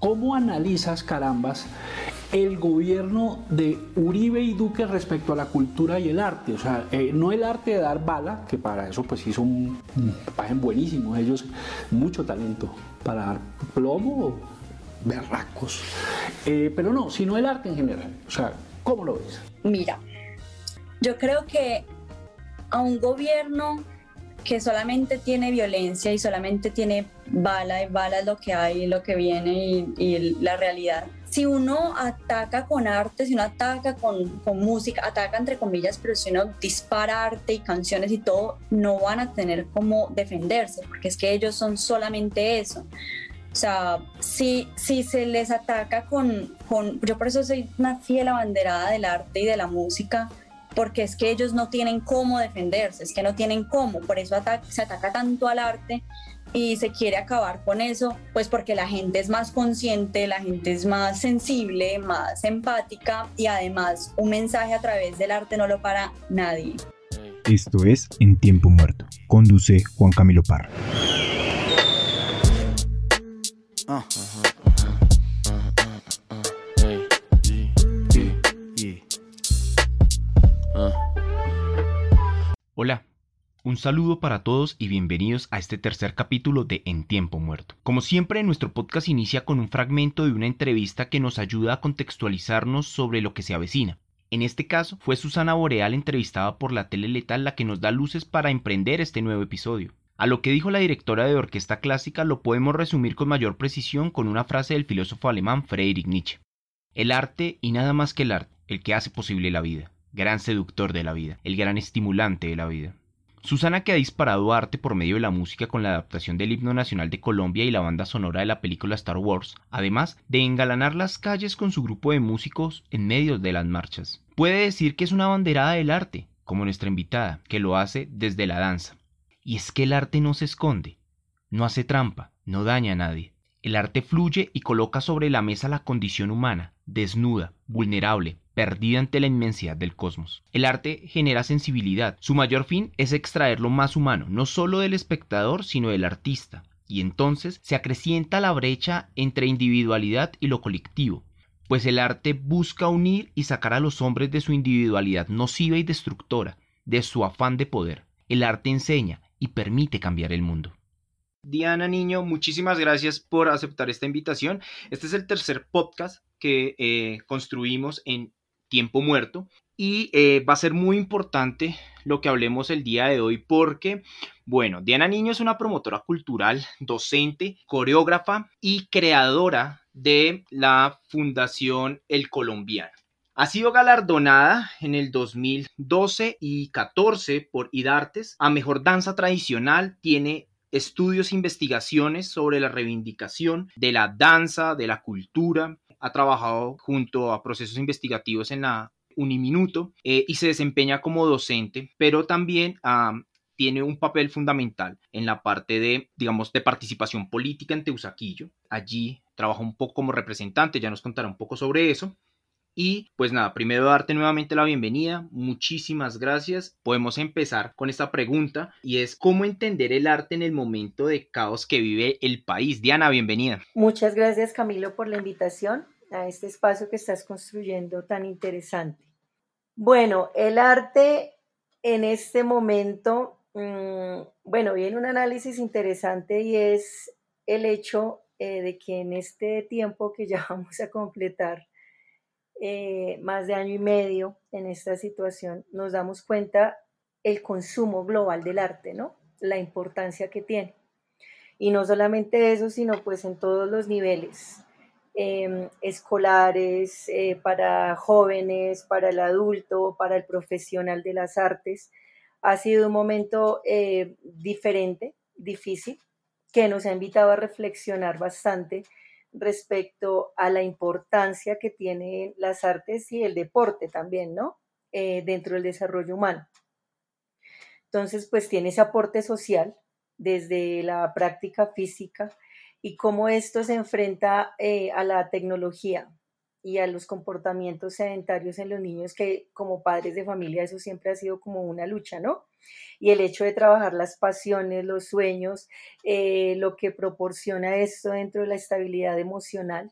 ¿Cómo analizas, carambas, el gobierno de Uribe y Duque respecto a la cultura y el arte? O sea, eh, no el arte de dar bala, que para eso pues hizo un, pagen buenísimo, ellos mucho talento para dar plomo, berracos. Eh, pero no, sino el arte en general. O sea, ¿cómo lo ves? Mira, yo creo que a un gobierno que solamente tiene violencia y solamente tiene bala y bala es lo que hay, lo que viene y, la realidad. Si uno ataca con arte, si uno ataca con, con, música, ataca entre comillas, pero si uno dispara arte y canciones y todo, no van a tener cómo defenderse, porque es que ellos son solamente eso. O sea, si, si se les ataca con, con, yo por eso soy una fiel abanderada del arte y de la música, porque es que ellos no tienen cómo defenderse, es que no tienen cómo, por eso se ataca tanto al arte y se quiere acabar con eso, pues porque la gente es más consciente, la gente es más sensible, más empática y además un mensaje a través del arte no lo para nadie. Esto es En Tiempo Muerto. Conduce Juan Camilo Parra. Ah. Hola, un saludo para todos y bienvenidos a este tercer capítulo de En Tiempo Muerto. Como siempre, nuestro podcast inicia con un fragmento de una entrevista que nos ayuda a contextualizarnos sobre lo que se avecina. En este caso, fue Susana Boreal entrevistada por la tele letal la que nos da luces para emprender este nuevo episodio. A lo que dijo la directora de orquesta clásica lo podemos resumir con mayor precisión con una frase del filósofo alemán Friedrich Nietzsche. El arte y nada más que el arte, el que hace posible la vida gran seductor de la vida, el gran estimulante de la vida. Susana que ha disparado arte por medio de la música con la adaptación del himno nacional de Colombia y la banda sonora de la película Star Wars, además de engalanar las calles con su grupo de músicos en medio de las marchas. Puede decir que es una banderada del arte, como nuestra invitada, que lo hace desde la danza. Y es que el arte no se esconde, no hace trampa, no daña a nadie. El arte fluye y coloca sobre la mesa la condición humana, desnuda, vulnerable, perdida ante la inmensidad del cosmos. El arte genera sensibilidad. Su mayor fin es extraer lo más humano, no solo del espectador, sino del artista. Y entonces se acrecienta la brecha entre individualidad y lo colectivo, pues el arte busca unir y sacar a los hombres de su individualidad nociva y destructora, de su afán de poder. El arte enseña y permite cambiar el mundo. Diana Niño, muchísimas gracias por aceptar esta invitación. Este es el tercer podcast que eh, construimos en tiempo muerto. Y eh, va a ser muy importante lo que hablemos el día de hoy porque, bueno, Diana Niño es una promotora cultural, docente, coreógrafa y creadora de la Fundación El Colombiano. Ha sido galardonada en el 2012 y 14 por IDARTES a Mejor Danza Tradicional. Tiene estudios e investigaciones sobre la reivindicación de la danza, de la cultura, ha trabajado junto a procesos investigativos en la Uniminuto eh, y se desempeña como docente, pero también tiene un papel fundamental en la parte de, digamos, de participación política en Teusaquillo. Allí trabaja un poco como representante, ya nos contará un poco sobre eso. Y pues nada, primero darte nuevamente la bienvenida. Muchísimas gracias. Podemos empezar con esta pregunta y es cómo entender el arte en el momento de caos que vive el país. Diana, bienvenida. Muchas gracias Camilo por la invitación a este espacio que estás construyendo tan interesante. Bueno, el arte en este momento, mm, bueno, viene un análisis interesante y es el hecho eh, de que en este tiempo que ya vamos a completar eh, más de año y medio en esta situación, nos damos cuenta el consumo global del arte, ¿no? La importancia que tiene. Y no solamente eso, sino pues en todos los niveles em, escolares, eh, para jóvenes, para el adulto, para el profesional de las artes. Ha sido un momento eh, diferente, difícil, que nos ha invitado a reflexionar bastante respecto a la importancia que tienen las artes y el deporte también, ¿no? Eh, dentro del desarrollo humano. Entonces, pues tiene ese aporte social desde la práctica física y cómo esto se enfrenta eh, a la tecnología y a los comportamientos sedentarios en los niños, que como padres de familia eso siempre ha sido como una lucha, ¿no? Y el hecho de trabajar las pasiones, los sueños, eh, lo que proporciona esto dentro de la estabilidad emocional,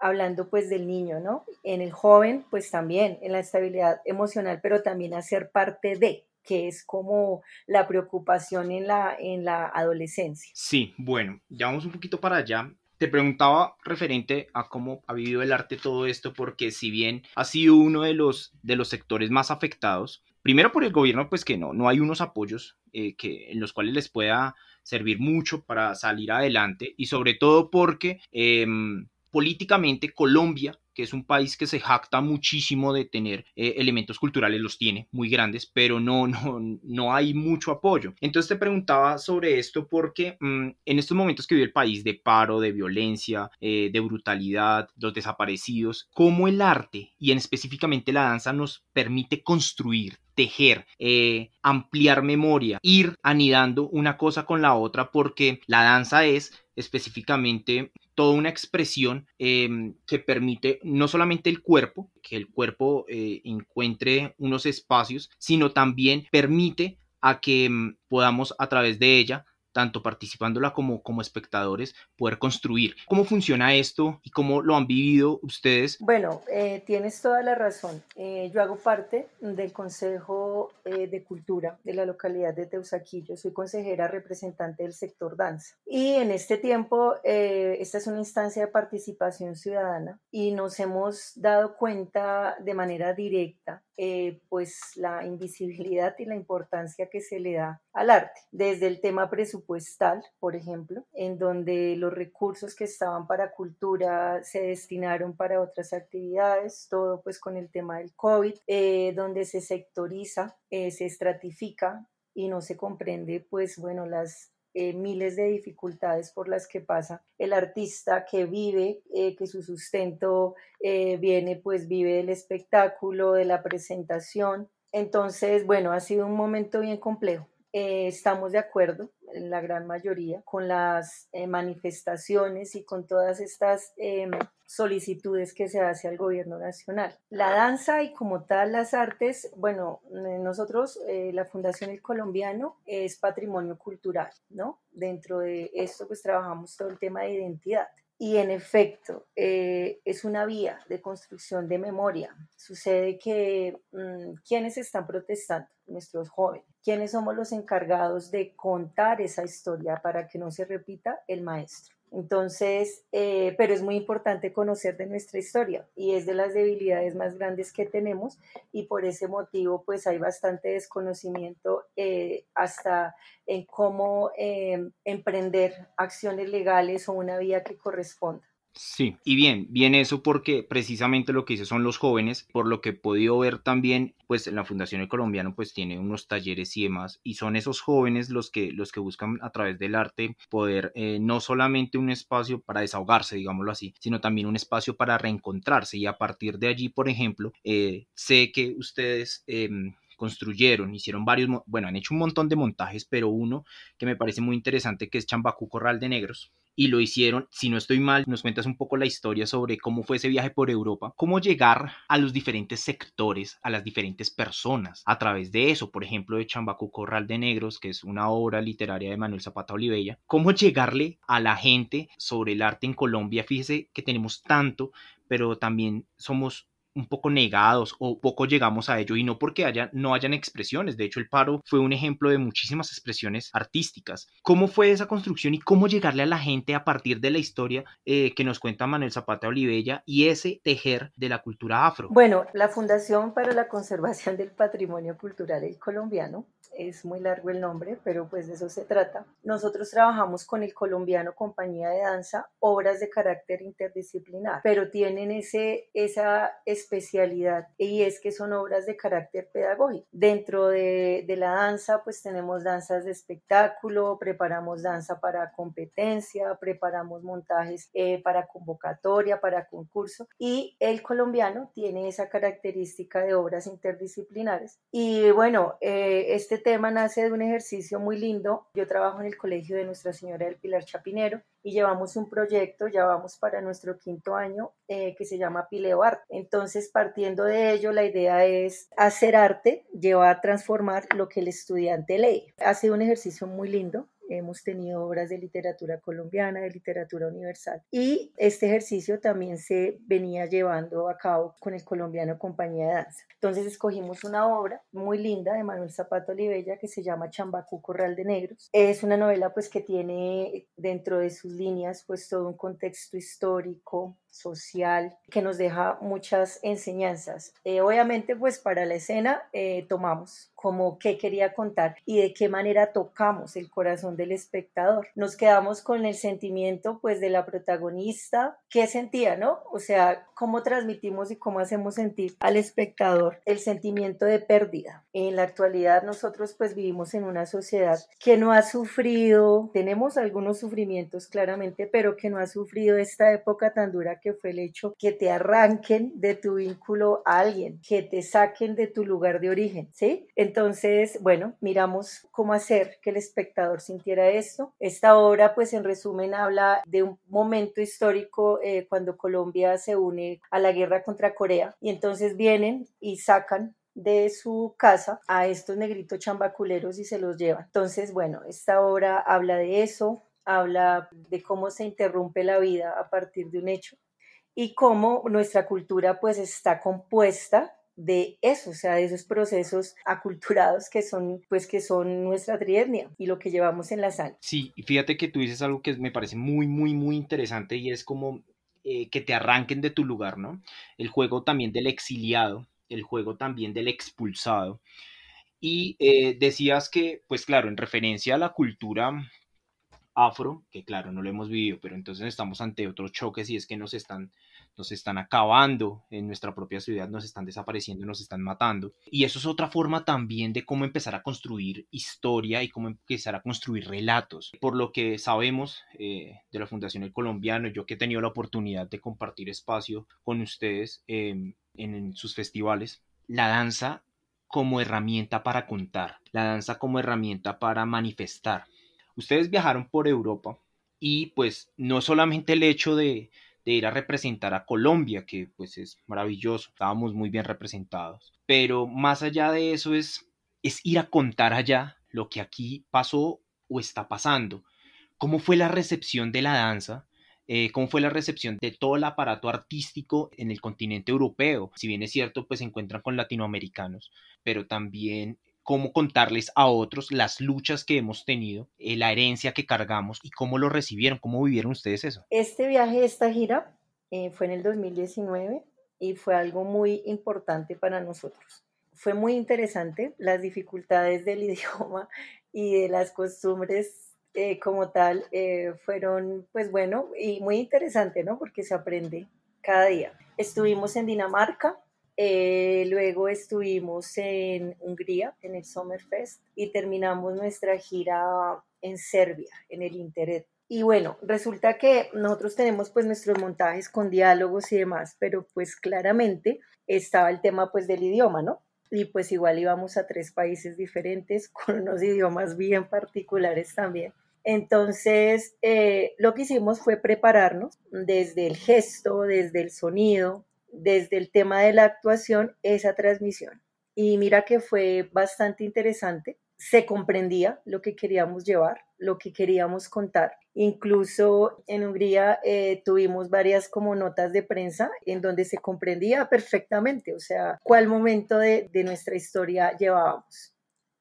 hablando pues del niño, ¿no? En el joven, pues también en la estabilidad emocional, pero también hacer parte de, que es como la preocupación en la, en la adolescencia. Sí, bueno, ya vamos un poquito para allá. Te preguntaba referente a cómo ha vivido el arte todo esto, porque si bien ha sido uno de los, de los sectores más afectados, primero por el gobierno, pues que no, no hay unos apoyos eh, que, en los cuales les pueda servir mucho para salir adelante y sobre todo porque em, políticamente Colombia que es un país que se jacta muchísimo de tener eh, elementos culturales, los tiene muy grandes, pero no, no, no hay mucho apoyo. Entonces te preguntaba sobre esto porque mm, en estos momentos que vive el país de paro, de violencia, eh, de brutalidad, los desaparecidos, cómo el arte y en específicamente la danza nos permite construir tejer, eh, ampliar memoria, ir anidando una cosa con la otra, porque la danza es específicamente toda una expresión em, que permite no solamente el cuerpo, que el cuerpo eh, encuentre unos espacios, sino también permite a que em, podamos a través de ella tanto participándola como, como espectadores, poder construir. ¿Cómo funciona esto y cómo lo han vivido ustedes? Bueno, eh, tienes toda la razón. Eh, yo hago parte del Consejo eh, de Cultura de la localidad de Teusaquillo. Soy consejera representante del sector danza. Y en este tiempo, esta es una instancia de participación ciudadana y nos hemos dado cuenta de manera directa eh, pues la invisibilidad y la importancia que se le da al arte, desde el tema presupuestal, por ejemplo, en donde los recursos que estaban para cultura se destinaron para otras actividades, todo pues con el tema del COVID, eh, donde se sectoriza, eh, se estratifica y no se comprende pues bueno las eh, miles de dificultades por las que pasa el artista que vive, que su sustento viene, pues vive del espectáculo, de la presentación. Entonces, bueno, ha sido un momento bien complejo. Estamos de acuerdo en la gran mayoría, con las eh, manifestaciones y con todas estas em, solicitudes que se hace al gobierno nacional. La danza y como tal las artes, bueno, eh, nosotros, eh, la Fundación El Colombiano es patrimonio cultural, ¿no? Dentro de esto pues trabajamos todo el tema de identidad. Y en efecto, es una vía de construcción de memoria. Sucede que mm, quienes están protestando, nuestros jóvenes, quiénes somos los encargados de contar esa historia para que no se repita el maestro. Entonces, eh, pero es muy importante conocer de nuestra historia y es de las debilidades más grandes que tenemos y por ese motivo pues hay bastante desconocimiento eh, hasta en cómo eh, emprender acciones legales o una vía que corresponda. Sí, y bien, bien eso porque precisamente lo que dice son los jóvenes, por lo que he podido ver también, pues la Fundación El Colombiano pues tiene unos talleres y demás, y son esos jóvenes los que, los que buscan a través del arte poder eh, no solamente un espacio para desahogarse, digámoslo así, sino también un espacio para reencontrarse. Y a partir de allí, por ejemplo, eh, sé que ustedes... Em, construyeron, hicieron varios, bueno, han hecho un montón de montajes, pero uno que me parece muy interesante que es Chambacú Corral de Negros, y lo hicieron. Si no estoy mal, nos cuentas un poco la historia sobre cómo fue ese viaje por Europa, cómo llegar a los diferentes sectores, a las diferentes personas a través de eso, por ejemplo, de Chambacu Corral de Negros, que es una obra literaria de Manuel Zapata Olivella, cómo llegarle a la gente sobre el arte en Colombia. Fíjese que tenemos tanto, pero también somos un poco negados o poco llegamos a ello y no porque haya, no hayan expresiones. De hecho, el paro fue un ejemplo de muchísimas expresiones artísticas. ¿Cómo fue esa construcción y cómo llegarle a la gente a partir de la historia eh, que nos cuenta Manuel Zapata Olivella y ese tejer de la cultura afro? Bueno, la Fundación para la Conservación del Patrimonio Cultural Colombiano es muy largo el nombre, pero pues de eso se trata. Nosotros trabajamos con el colombiano Compañía de Danza, obras de carácter interdisciplinar, pero tienen ese, esa especialidad y es que son obras de carácter pedagógico. Dentro de, de la danza, pues tenemos danzas de espectáculo, preparamos danza para competencia, preparamos montajes eh, para convocatoria, para concurso y el colombiano tiene esa característica de obras interdisciplinares. Y bueno, eh, este tema nace de un ejercicio muy lindo. Yo trabajo en el Colegio de Nuestra Señora del Pilar Chapinero y llevamos un proyecto, ya vamos para nuestro quinto año, eh, que se llama Pileo Art. Entonces, partiendo de ello, la idea es hacer arte, llevar a transformar lo que el estudiante lee. Ha sido un ejercicio muy lindo hemos tenido obras de literatura colombiana, de literatura universal. Y este ejercicio también se venía llevando a cabo con el colombiano Compañía de Danza. Entonces escogimos una obra muy linda de Manuel Zapato Olivella que se llama Chambacú Corral de Negros. Es una novela pues que tiene dentro de sus líneas pues todo un contexto histórico, social, que nos deja muchas enseñanzas. Eh, obviamente, pues para la escena eh, tomamos como qué quería contar y de qué manera tocamos el corazón del espectador. Nos quedamos con el sentimiento pues de la protagonista, qué sentía, ¿no? O sea, cómo transmitimos y cómo hacemos sentir al espectador el sentimiento de pérdida. En la actualidad nosotros pues vivimos en una sociedad que no ha sufrido, tenemos algunos sufrimientos claramente, pero que no ha sufrido esta época tan dura que fue el hecho que te arranquen de tu vínculo a alguien, que te saquen de tu lugar de origen, ¿sí? Entonces, bueno, miramos cómo hacer que el espectador sintiera esto. Esta obra, pues en resumen, habla de un momento histórico eh, cuando Colombia se une a la guerra contra Corea y entonces vienen y sacan de su casa a estos negritos chambaculeros y se los llevan. Entonces, bueno, esta obra habla de eso, habla de cómo se interrumpe la vida a partir de un hecho y cómo nuestra cultura pues está compuesta de eso, o sea, de esos procesos aculturados que son, pues, que son nuestra trietnia y lo que llevamos en la sangre. Sí, y fíjate que tú dices algo que me parece muy, muy, muy interesante y es como eh, que te arranquen de tu lugar, ¿no? El juego también del exiliado, el juego también del expulsado. Y eh, decías que, pues claro, en referencia a la cultura afro, que claro, no lo hemos vivido, pero entonces estamos ante otros choques y es que nos están, nos están acabando en nuestra propia ciudad, nos están desapareciendo, nos están matando. Y eso es otra forma también de cómo empezar a construir historia y cómo empezar a construir relatos. Por lo que sabemos eh, de la Fundación El Colombiano, yo que he tenido la oportunidad de compartir espacio con ustedes em, en sus festivales, la danza como herramienta para contar, la danza como herramienta para manifestar ustedes viajaron por Europa y pues no solamente el hecho de, ir a representar a Colombia, que pues es maravilloso, estábamos muy bien representados, pero más allá de eso es, ir a contar allá lo que aquí pasó o está pasando. ¿Cómo fue la recepción de la danza? Eh, cómo fue la recepción de todo el aparato artístico en el continente europeo. Si bien es cierto, pues se encuentran con latinoamericanos, pero también cómo contarles a otros las luchas que hemos tenido, eh, la herencia que cargamos y cómo lo recibieron, cómo vivieron ustedes eso. Este viaje, esta gira, eh, fue en el 2019 y fue algo muy importante para nosotros. Fue muy interesante las dificultades del idioma y de las costumbres eh, como tal fueron, pues bueno, y muy interesante, ¿no? Porque se aprende cada día. Estuvimos en Dinamarca, eh, luego estuvimos en Hungría, en el Summerfest, y terminamos nuestra gira en Serbia, en el Internet. Y bueno, resulta que nosotros tenemos pues nuestros montajes con diálogos y demás, pero pues claramente estaba el tema pues del idioma, ¿no? Y pues igual íbamos a tres países diferentes con unos idiomas bien particulares también. Entonces, eh, lo que hicimos fue prepararnos desde el gesto, desde el sonido, desde el tema de la actuación esa transmisión. Y mira que fue bastante interesante. Se comprendía lo que queríamos llevar, lo que queríamos contar. Incluso en Hungría eh, tuvimos varias como notas de prensa en donde se comprendía perfectamente, o sea, cuál momento de, de nuestra historia llevábamos.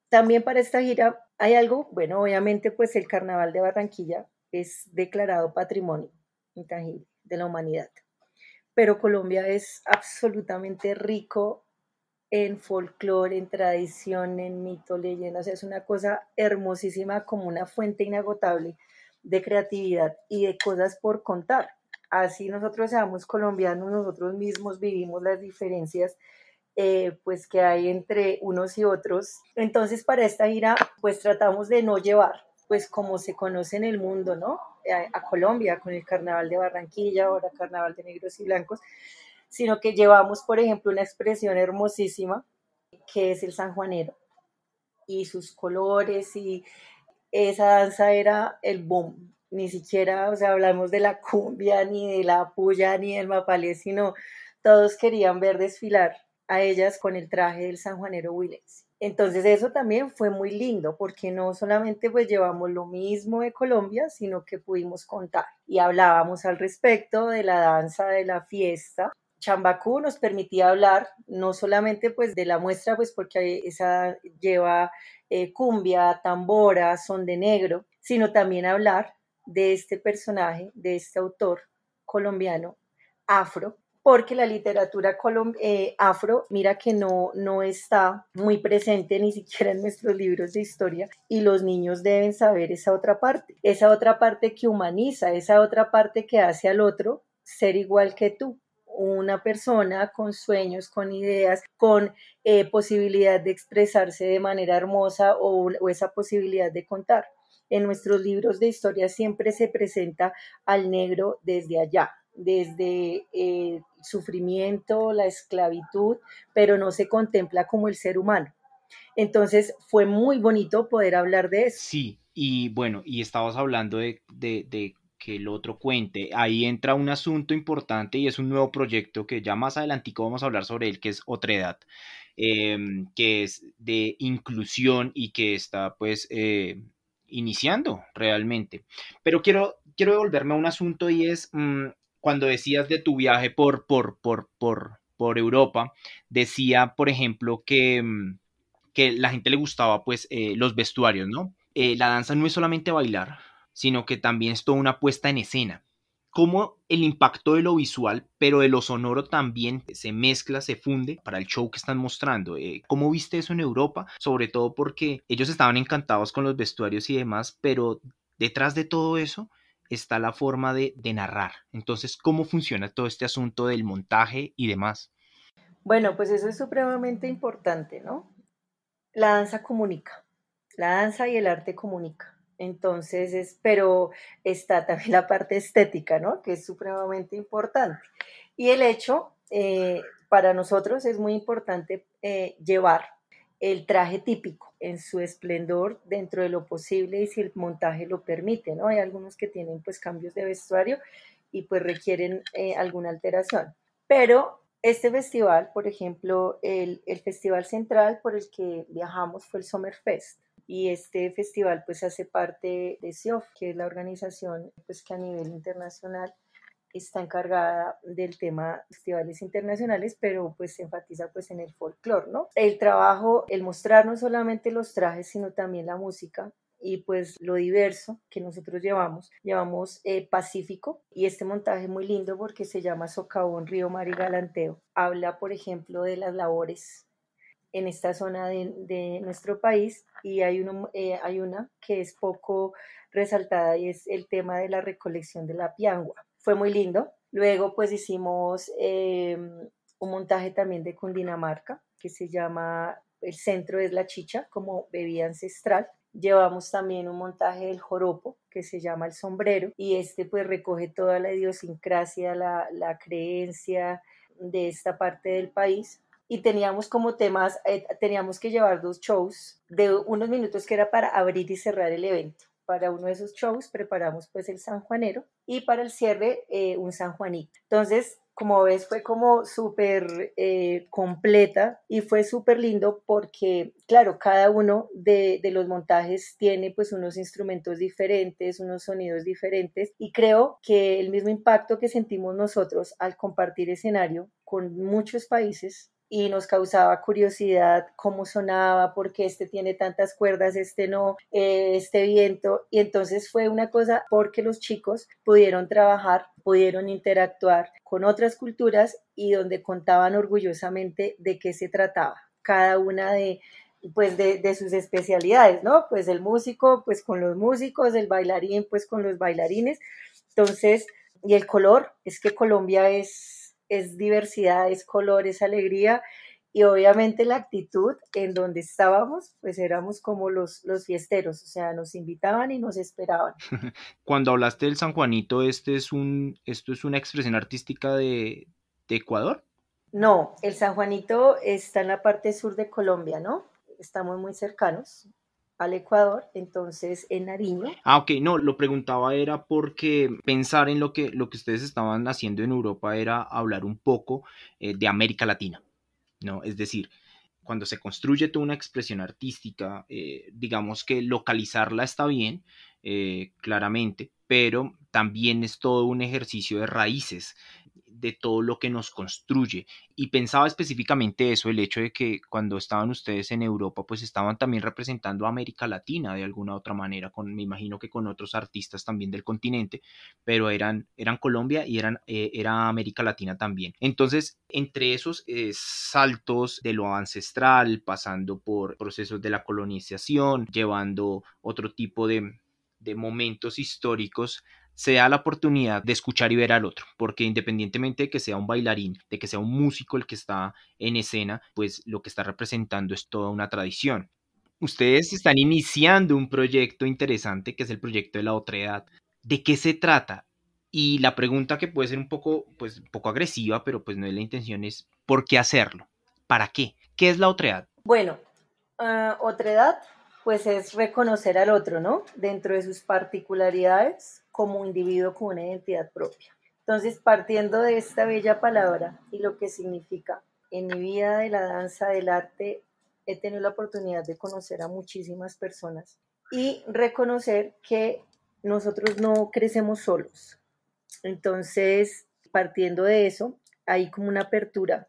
También para esta gira hay algo, bueno, obviamente pues el Carnaval de Barranquilla es declarado Patrimonio Intangible de la Humanidad pero Colombia es absolutamente rico en folclore, en tradición, en mito, leyenda, o sea, es una cosa hermosísima como una fuente inagotable de creatividad y de cosas por contar. Así nosotros seamos colombianos, nosotros mismos vivimos las diferencias eh, pues que hay entre unos y otros. Entonces para esta gira pues tratamos de no llevar pues como se conoce en el mundo, ¿no? A, Colombia con el Carnaval de Barranquilla, ahora Carnaval de Negros y Blancos, sino que llevamos, por ejemplo, una expresión hermosísima que es el sanjuanero. y sus colores y esa danza era el boom. Ni siquiera, o sea, hablamos de la cumbia, ni de la puya, ni del mapalé, sino todos querían ver desfilar a ellas con el traje del sanjuanero Willens. Entonces eso también fue muy lindo porque no solamente pues llevamos lo mismo de Colombia, sino que pudimos contar y hablábamos al respecto de la danza de la fiesta. Chambacú nos permitía hablar no solamente pues de la muestra pues porque esa lleva eh, cumbia, tambora, son de negro, sino también hablar de este personaje, de este autor colombiano afro porque la literatura eh, afro, mira que no, no está muy presente ni siquiera en nuestros libros de historia y los niños deben saber esa otra parte, esa otra parte que humaniza, esa otra parte que hace al otro ser igual que tú una persona con sueños, con ideas, con eh, posibilidad de expresarse de manera hermosa o, o, esa posibilidad de contar. En nuestros libros de historia siempre se presenta al negro desde allá, desde el sufrimiento, la esclavitud, pero no se contempla como el ser humano. Entonces fue muy bonito poder hablar de eso. Sí, y bueno, y estabas hablando de, que el otro cuente. Ahí entra un asunto importante y es un nuevo proyecto que ya más adelantico vamos a hablar sobre él, que es Otra Edad, em, que es de inclusión y que está pues eh, iniciando realmente. Pero quiero, quiero devolverme a un asunto y es, mm, cuando decías de tu viaje por, por, por, por, por Europa, decía, por ejemplo, que, mm, que la gente le gustaba pues eh, los vestuarios, ¿no? Eh, la danza no es solamente bailar, sino que también es toda una puesta en escena. Cómo el impacto de lo visual, pero de lo sonoro también se mezcla, se funde para el show que están mostrando. Eh, ¿Cómo viste eso en Europa? Sobre todo porque ellos estaban encantados con los vestuarios y demás, pero detrás de todo eso está la forma de, narrar. Entonces, ¿cómo funciona todo este asunto del montaje y demás? Bueno, pues eso es supremamente importante, ¿no? La danza comunica, la danza y el arte comunica. Entonces, es, pero está también la parte estética, ¿no? Que es supremamente importante. Y el hecho, eh, para nosotros es muy importante eh, llevar el traje típico en su esplendor dentro de lo posible y si el montaje lo permite, ¿no? Hay algunos que tienen pues cambios de vestuario y pues requieren eh, alguna alteración. Pero este festival, por ejemplo, el, el, festival central por el que viajamos fue el Summerfest y este festival pues hace parte de SIOF, que es la organización pues que a nivel internacional está encargada del tema festivales internacionales, pero pues se enfatiza pues en el folclore, ¿no? El trabajo, el mostrar no solamente los trajes, sino también la música y pues lo diverso que nosotros llevamos. Llevamos eh, Pacífico y este montaje muy lindo porque se llama Socavón, Río Mar y Galanteo. Habla, por ejemplo, de las labores en esta zona de, nuestro país y hay, eh, hay una que es poco resaltada y es el tema de la recolección de la piangua fue muy lindo. Luego pues hicimos em, un montaje también de Cundinamarca que se llama El centro es la chicha como bebida ancestral. Llevamos también un montaje del joropo que se llama el sombrero y este pues recoge toda la idiosincrasia, la, la creencia de esta parte del país y teníamos como temas, eh, teníamos que llevar dos shows de unos minutos que era para abrir y cerrar el evento para uno de esos shows preparamos pues el San Juanero y para el cierre eh, un San Juanito. Entonces, como ves, fue como súper eh, completa y fue súper lindo porque, claro, cada uno de, de, los montajes tiene pues unos instrumentos diferentes, unos sonidos diferentes y creo que el mismo impacto que sentimos nosotros al compartir escenario con muchos países y nos causaba curiosidad cómo sonaba, porque este tiene tantas cuerdas, este no, eh, este viento. Y entonces fue una cosa porque los chicos pudieron trabajar, pudieron interactuar con otras culturas y donde contaban orgullosamente de qué se trataba cada una de, pues de, de, sus especialidades, ¿no? Pues el músico, pues con los músicos, el bailarín, pues con los bailarines. Entonces, y el color, es que Colombia es es diversidad, es color, es alegría y obviamente la actitud en donde estábamos, pues éramos como los, los fiesteros, o sea, nos invitaban y nos esperaban. Cuando hablaste del San Juanito, este es un, ¿esto es una expresión artística de, de Ecuador? No, el San Juanito está en la parte sur de Colombia, ¿no? estamos muy cercanos al Ecuador, entonces en Nariño. Ah, ok, no, lo preguntaba era porque pensar en lo que, lo que ustedes estaban haciendo en Europa era hablar un poco eh, de América Latina, ¿no? Es decir, cuando se construye toda una expresión artística, eh, digamos que localizarla está bien, eh, claramente, pero también es todo un ejercicio de raíces de todo lo que nos construye. Y pensaba específicamente eso, el hecho de que cuando estaban ustedes en Europa, pues estaban también representando a América Latina de alguna otra manera, con, me imagino que con otros artistas también del continente, pero eran, eran Colombia y eran, eh, era América Latina también. Entonces, entre esos eh, saltos de lo ancestral, pasando por procesos de la colonización, llevando otro tipo de, de momentos históricos se da la oportunidad de escuchar y ver al otro, porque independientemente de que sea un bailarín, de que sea un músico el que está en escena, pues lo que está representando es toda una tradición. Ustedes están iniciando un proyecto interesante que es el proyecto de la otra edad. ¿De qué se trata? Y la pregunta que puede ser un poco, pues, poco agresiva, pero pues no es la intención, es ¿por qué hacerlo? ¿Para qué? ¿Qué es la otra edad? Bueno, uh, otra edad pues es reconocer al otro, ¿no? Dentro de sus particularidades como individuo con una identidad propia. Entonces, partiendo de esta bella palabra y lo que significa, en mi vida de la danza, del arte, he tenido la oportunidad de conocer a muchísimas personas y reconocer que nosotros no crecemos solos. Entonces, partiendo de eso, hay como una apertura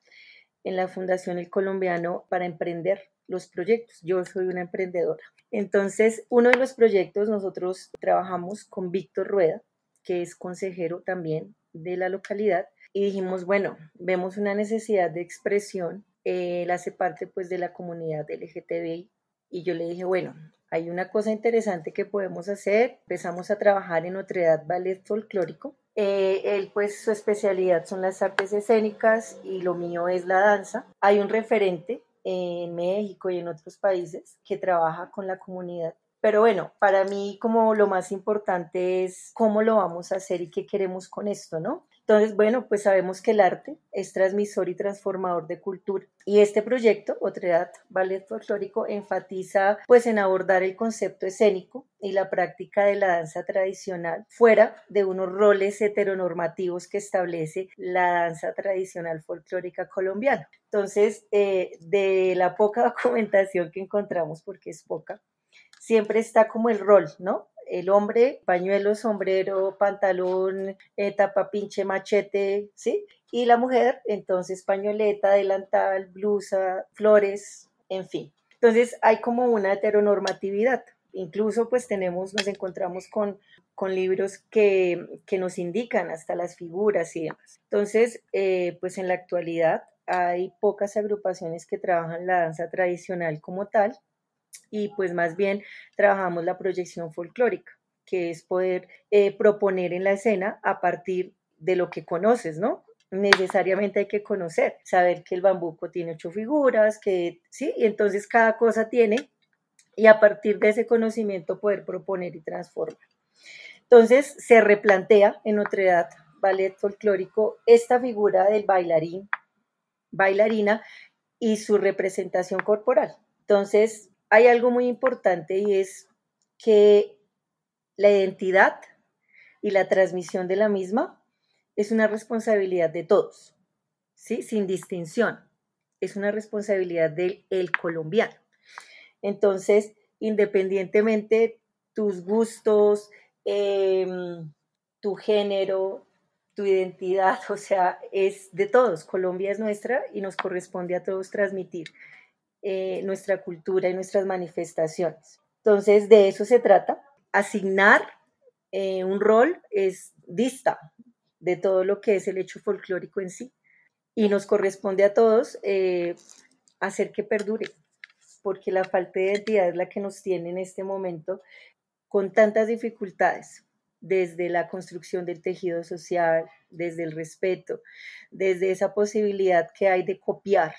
en la Fundación El Colombiano para emprender los proyectos. Yo soy una emprendedora. Entonces, uno de los proyectos nosotros trabajamos con Víctor Rueda, que es consejero también de la localidad, y dijimos, bueno, vemos una necesidad de expresión. él hace parte pues de la comunidad LGTBI y yo le dije, bueno, hay una cosa interesante que podemos hacer. Empezamos a trabajar en otra edad ballet folclórico. Eh, él, pues, su especialidad son las artes escénicas y lo mío es la danza. Hay un referente en México y en otros países que trabaja con la comunidad. Pero bueno, para mí como lo más importante es cómo lo vamos a hacer y qué queremos con esto, ¿no? Entonces, bueno, pues sabemos que el arte es transmisor y transformador de cultura. Y este proyecto, Otredad Ballet Folclórico, enfatiza pues en abordar el concepto escénico y la práctica de la danza tradicional fuera de unos roles heteronormativos que establece la danza tradicional folclórica colombiana. Entonces, eh, de la poca documentación que encontramos, porque es poca, siempre está como el rol, ¿no? El hombre, pañuelo, sombrero, pantalón, eh, tapa pinche, machete, ¿sí? Y la mujer, entonces pañoleta, delantal, blusa, flores, en fin. Entonces hay como una heteronormatividad. Incluso pues tenemos, nos encontramos con, con libros que, que nos indican hasta las figuras y demás. Entonces, eh, pues en la actualidad hay pocas agrupaciones que trabajan la danza tradicional como tal y pues más bien trabajamos la proyección folclórica, que es poder eh, proponer en la escena a partir de lo que conoces, ¿no? Necesariamente hay que conocer, saber que el bambuco tiene ocho figuras, que sí, y entonces cada cosa tiene, y a partir de ese conocimiento poder proponer y transformar. Entonces se replantea en otra edad ballet folclórico esta figura del bailarín, bailarina y su representación corporal. Entonces, hay algo muy importante y es que la identidad y la transmisión de la misma es una responsabilidad de todos, ¿sí? sin distinción. Es una responsabilidad del el colombiano. Entonces, independientemente tus gustos, em, tu género, tu identidad, o sea, es de todos. Colombia es nuestra y nos corresponde a todos transmitir eh, nuestra cultura y nuestras manifestaciones. Entonces, de eso se trata. Asignar eh, un rol es dista de todo lo que es el hecho folclórico en sí. Y nos corresponde a todos eh, hacer que perdure, porque la falta de identidad es la que nos tiene en este momento con tantas dificultades, desde la construcción del tejido social, desde el respeto, desde esa posibilidad que hay de copiar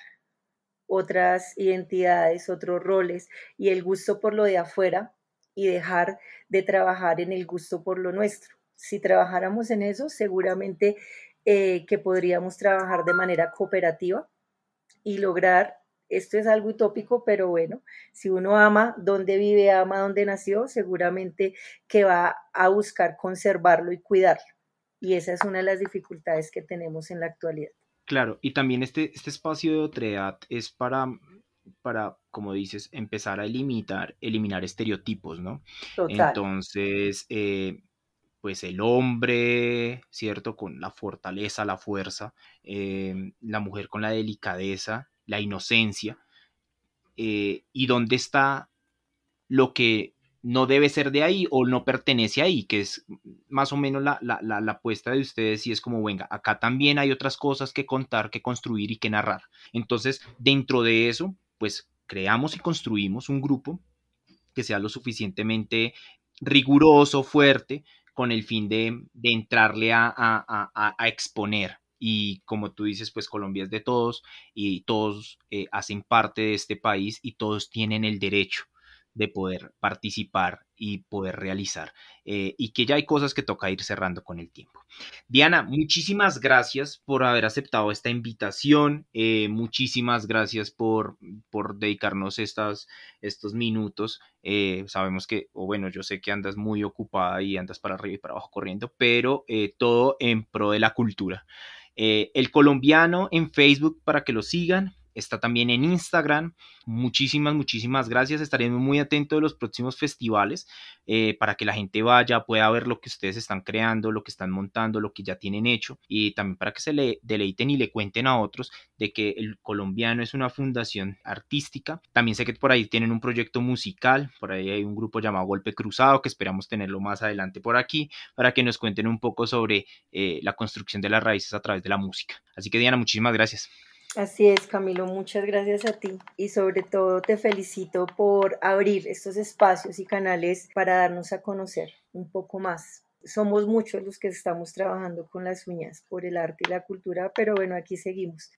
otras identidades, otros roles y el gusto por lo de afuera y dejar de trabajar en el gusto por lo nuestro. Si trabajáramos en eso, seguramente eh, que podríamos trabajar de manera cooperativa y lograr esto es algo utópico, pero bueno, si uno ama donde vive, ama donde nació, seguramente que va a buscar conservarlo y cuidarlo. Y esa es una de las dificultades que tenemos en la actualidad. Claro, y también este, este espacio de otredad es para, para, como dices, empezar a eliminar, eliminar estereotipos, ¿no? Total. Entonces, eh, pues el hombre, ¿cierto? Con la fortaleza, la fuerza, eh, la mujer con la delicadeza, la inocencia, eh, y dónde está lo que no debe ser de ahí o no pertenece ahí, que es más o menos la, la, la, apuesta de ustedes y es como, venga, acá también hay otras cosas que contar, que construir y que narrar. Entonces, dentro de eso, pues creamos y construimos un grupo que sea lo suficientemente riguroso, fuerte, con el fin de, entrarle a, exponer. Y como tú dices, pues Colombia es de todos y todos eh, hacen parte de este país y todos tienen el derecho de poder participar y poder realizar. Eh, y que ya hay cosas que toca ir cerrando con el tiempo. Diana, muchísimas gracias por haber aceptado esta invitación. Eh, muchísimas gracias por, por dedicarnos estas, estos minutos. Eh, sabemos que, o bueno, yo sé que andas muy ocupada y andas para arriba y para abajo corriendo, pero todo en pro de la cultura. el colombiano en Facebook para que lo sigan, está también en Instagram. Muchísimas, muchísimas gracias. Estaremos muy atentos de los próximos festivales eh, para que la gente vaya, pueda ver lo que ustedes están creando, lo que están montando, lo que ya tienen hecho y también para que se le deleiten y le cuenten a otros de que el colombiano es una fundación artística. También sé que por ahí tienen un proyecto musical, por ahí hay un grupo llamado Golpe Cruzado que esperamos tenerlo más adelante por aquí para que nos cuenten un poco sobre eh, la construcción de las raíces a través de la música. Así que Diana, muchísimas gracias. Así es, Camilo, muchas gracias a ti y sobre todo te felicito por abrir estos espacios y canales para darnos a conocer un poco más. Somos muchos los que estamos trabajando con las uñas por el arte y la cultura, pero bueno, aquí seguimos.